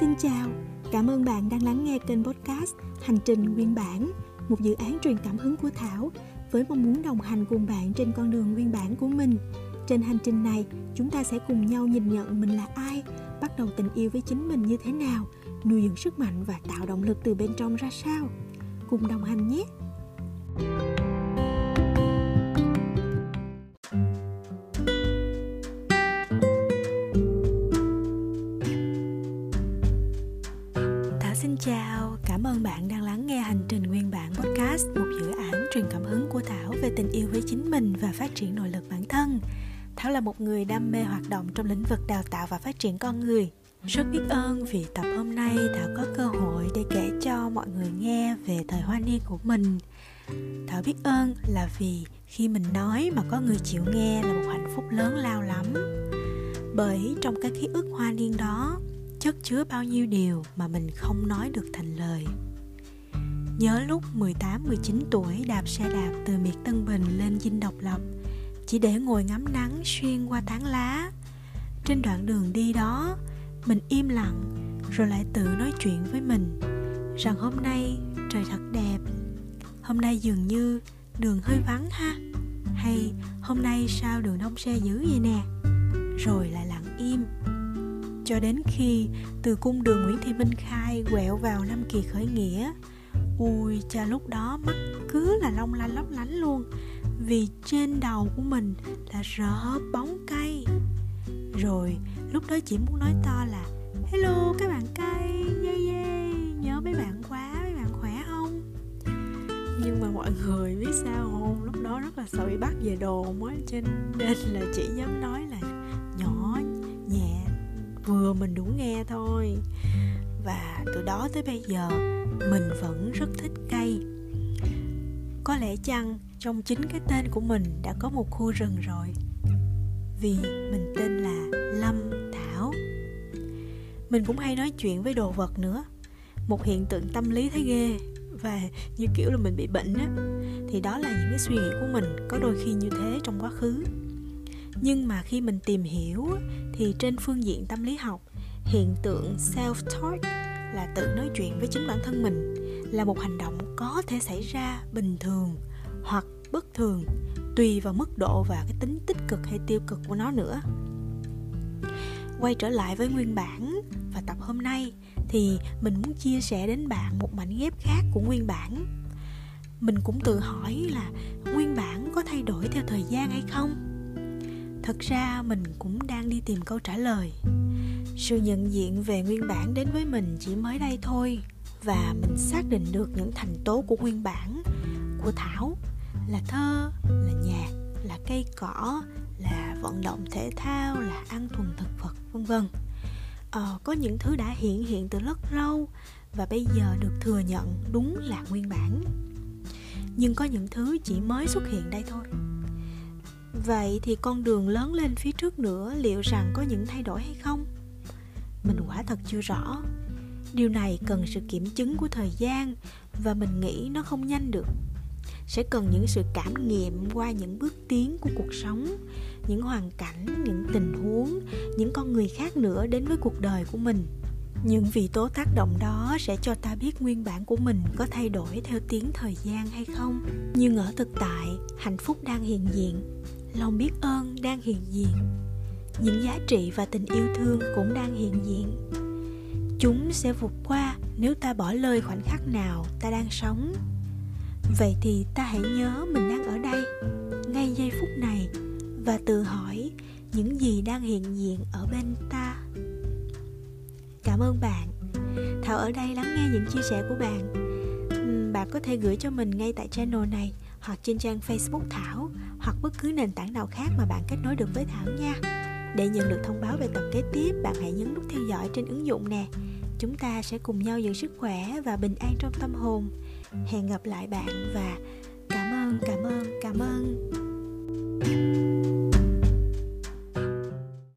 xin chào, cảm ơn bạn đang lắng nghe kênh podcast Hành trình nguyên bản, một dự án truyền cảm hứng của Thảo với mong muốn đồng hành cùng bạn trên con đường nguyên bản của mình. Trên hành trình này, chúng ta sẽ cùng nhau nhìn nhận mình là ai, bắt đầu tình yêu với chính mình như thế nào, nuôi dưỡng sức mạnh và tạo động lực từ bên trong ra sao. Cùng đồng hành nhé! Xin chào, cảm ơn bạn đang lắng nghe hành trình nguyên bản podcast, một dự án truyền cảm hứng của Thảo về tình yêu với chính mình và phát triển nội lực bản thân. Thảo là một người đam mê hoạt động trong lĩnh vực đào tạo và phát triển con người. Rất biết ơn vì tập hôm nay Thảo có cơ hội để kể cho mọi người nghe về thời hoa niên của mình. Thảo biết ơn là vì khi mình nói mà có người chịu nghe là một hạnh phúc lớn lao lắm. Bởi trong cái ký ức hoa niên đó chất chứa bao nhiêu điều mà mình không nói được thành lời. Nhớ lúc 18-19 tuổi đạp xe đạp từ miệt Tân Bình lên Dinh Độc Lập, Chỉ để ngồi ngắm nắng xuyên qua tán lá. Trên đoạn đường đi đó, Mình im lặng rồi lại tự nói chuyện với mình Rằng hôm nay trời thật đẹp, Hôm nay dường như đường hơi vắng ha, Hay hôm nay sao đường đông xe dữ vậy nè? Rồi lại lặng im cho đến khi từ cung đường Nguyễn Thị Minh Khai quẹo vào Nam Kỳ khởi nghĩa. Ui, cha lúc đó mắt cứ là long lanh lấp lánh luôn, vì trên đầu của mình là rỡ bóng cây. Rồi, lúc đó chỉ muốn nói to là, hello, các bạn cây yeah yeah nhớ mấy bạn quá, mấy bạn khỏe không? Nhưng mà mọi người biết sao không? Lúc đó rất là sợ bị bắt về đồn á, cho nên là chỉ dám nói là vừa mình đủ nghe thôi. Và từ đó tới bây giờ, mình vẫn rất thích cây. Có lẽ chăng trong chính cái tên của mình đã có một khu rừng rồi? Vì mình tên là lâm thảo. Mình cũng hay nói chuyện với đồ vật nữa. Một hiện tượng tâm lý thấy ghê và như kiểu là mình bị bệnh á. Thì đó là những cái suy nghĩ của mình có đôi khi như thế trong quá khứ nhưng mà khi mình tìm hiểu thì trên phương diện tâm lý học, hiện tượng self talk là tự nói chuyện với chính bản thân mình, là một hành động có thể xảy ra bình thường hoặc bất thường, tùy vào mức độ và cái tính tích cực hay tiêu cực của nó nữa. Quay trở lại với nguyên bản và tập hôm nay thì mình muốn chia sẻ đến bạn một mảnh ghép khác của nguyên bản. Mình cũng tự hỏi là nguyên bản có thay đổi theo thời gian hay không? Thật ra mình cũng đang đi tìm câu trả lời. Sự nhận diện về nguyên bản đến với mình chỉ mới đây thôi và mình xác định được những thành tố của nguyên bản của thảo là thơ là nhạc là cây cỏ là vận động thể thao là ăn thuần thực vật vân vân. Ờ, có những thứ đã hiện hiện từ rất lâu và bây giờ được thừa nhận đúng là nguyên bản. Nhưng có những thứ chỉ mới xuất hiện đây thôi vậy thì con đường lớn lên phía trước nữa liệu rằng có những thay đổi hay không? Mình quả thật chưa rõ. Điều này cần sự kiểm chứng của thời gian và mình nghĩ nó không nhanh được. Sẽ cần những sự cảm nghiệm qua những bước tiến của cuộc sống, những hoàn cảnh, những tình huống, những con người khác nữa đến với cuộc đời của mình. Những vị tố tác động đó sẽ cho ta biết nguyên bản của mình có thay đổi theo tiến thời gian hay không. Nhưng ở thực tại, hạnh phúc đang hiện diện lòng biết ơn đang hiện diện. Những giá trị và tình yêu thương cũng đang hiện diện. Chúng sẽ vụt qua nếu ta bỏ lơi khoảnh khắc nào ta đang sống. Vậy thì ta hãy nhớ mình đang ở đây, ngay giây phút này, và tự hỏi những gì đang hiện diện ở bên ta. Cảm ơn bạn. Thảo ở đây lắng nghe những chia sẻ của bạn. Bạn có thể gửi cho mình ngay tại channel này hoặc trên trang Facebook Thảo hoặc bất cứ nền tảng nào khác mà bạn kết nối được với Thảo nha. Để nhận được thông báo về tập kế tiếp, bạn hãy nhấn nút theo dõi trên ứng dụng nè. Chúng ta sẽ cùng nhau giữ sức khỏe và bình an trong tâm hồn. Hẹn gặp lại bạn và cảm ơn, cảm ơn, cảm ơn. thank you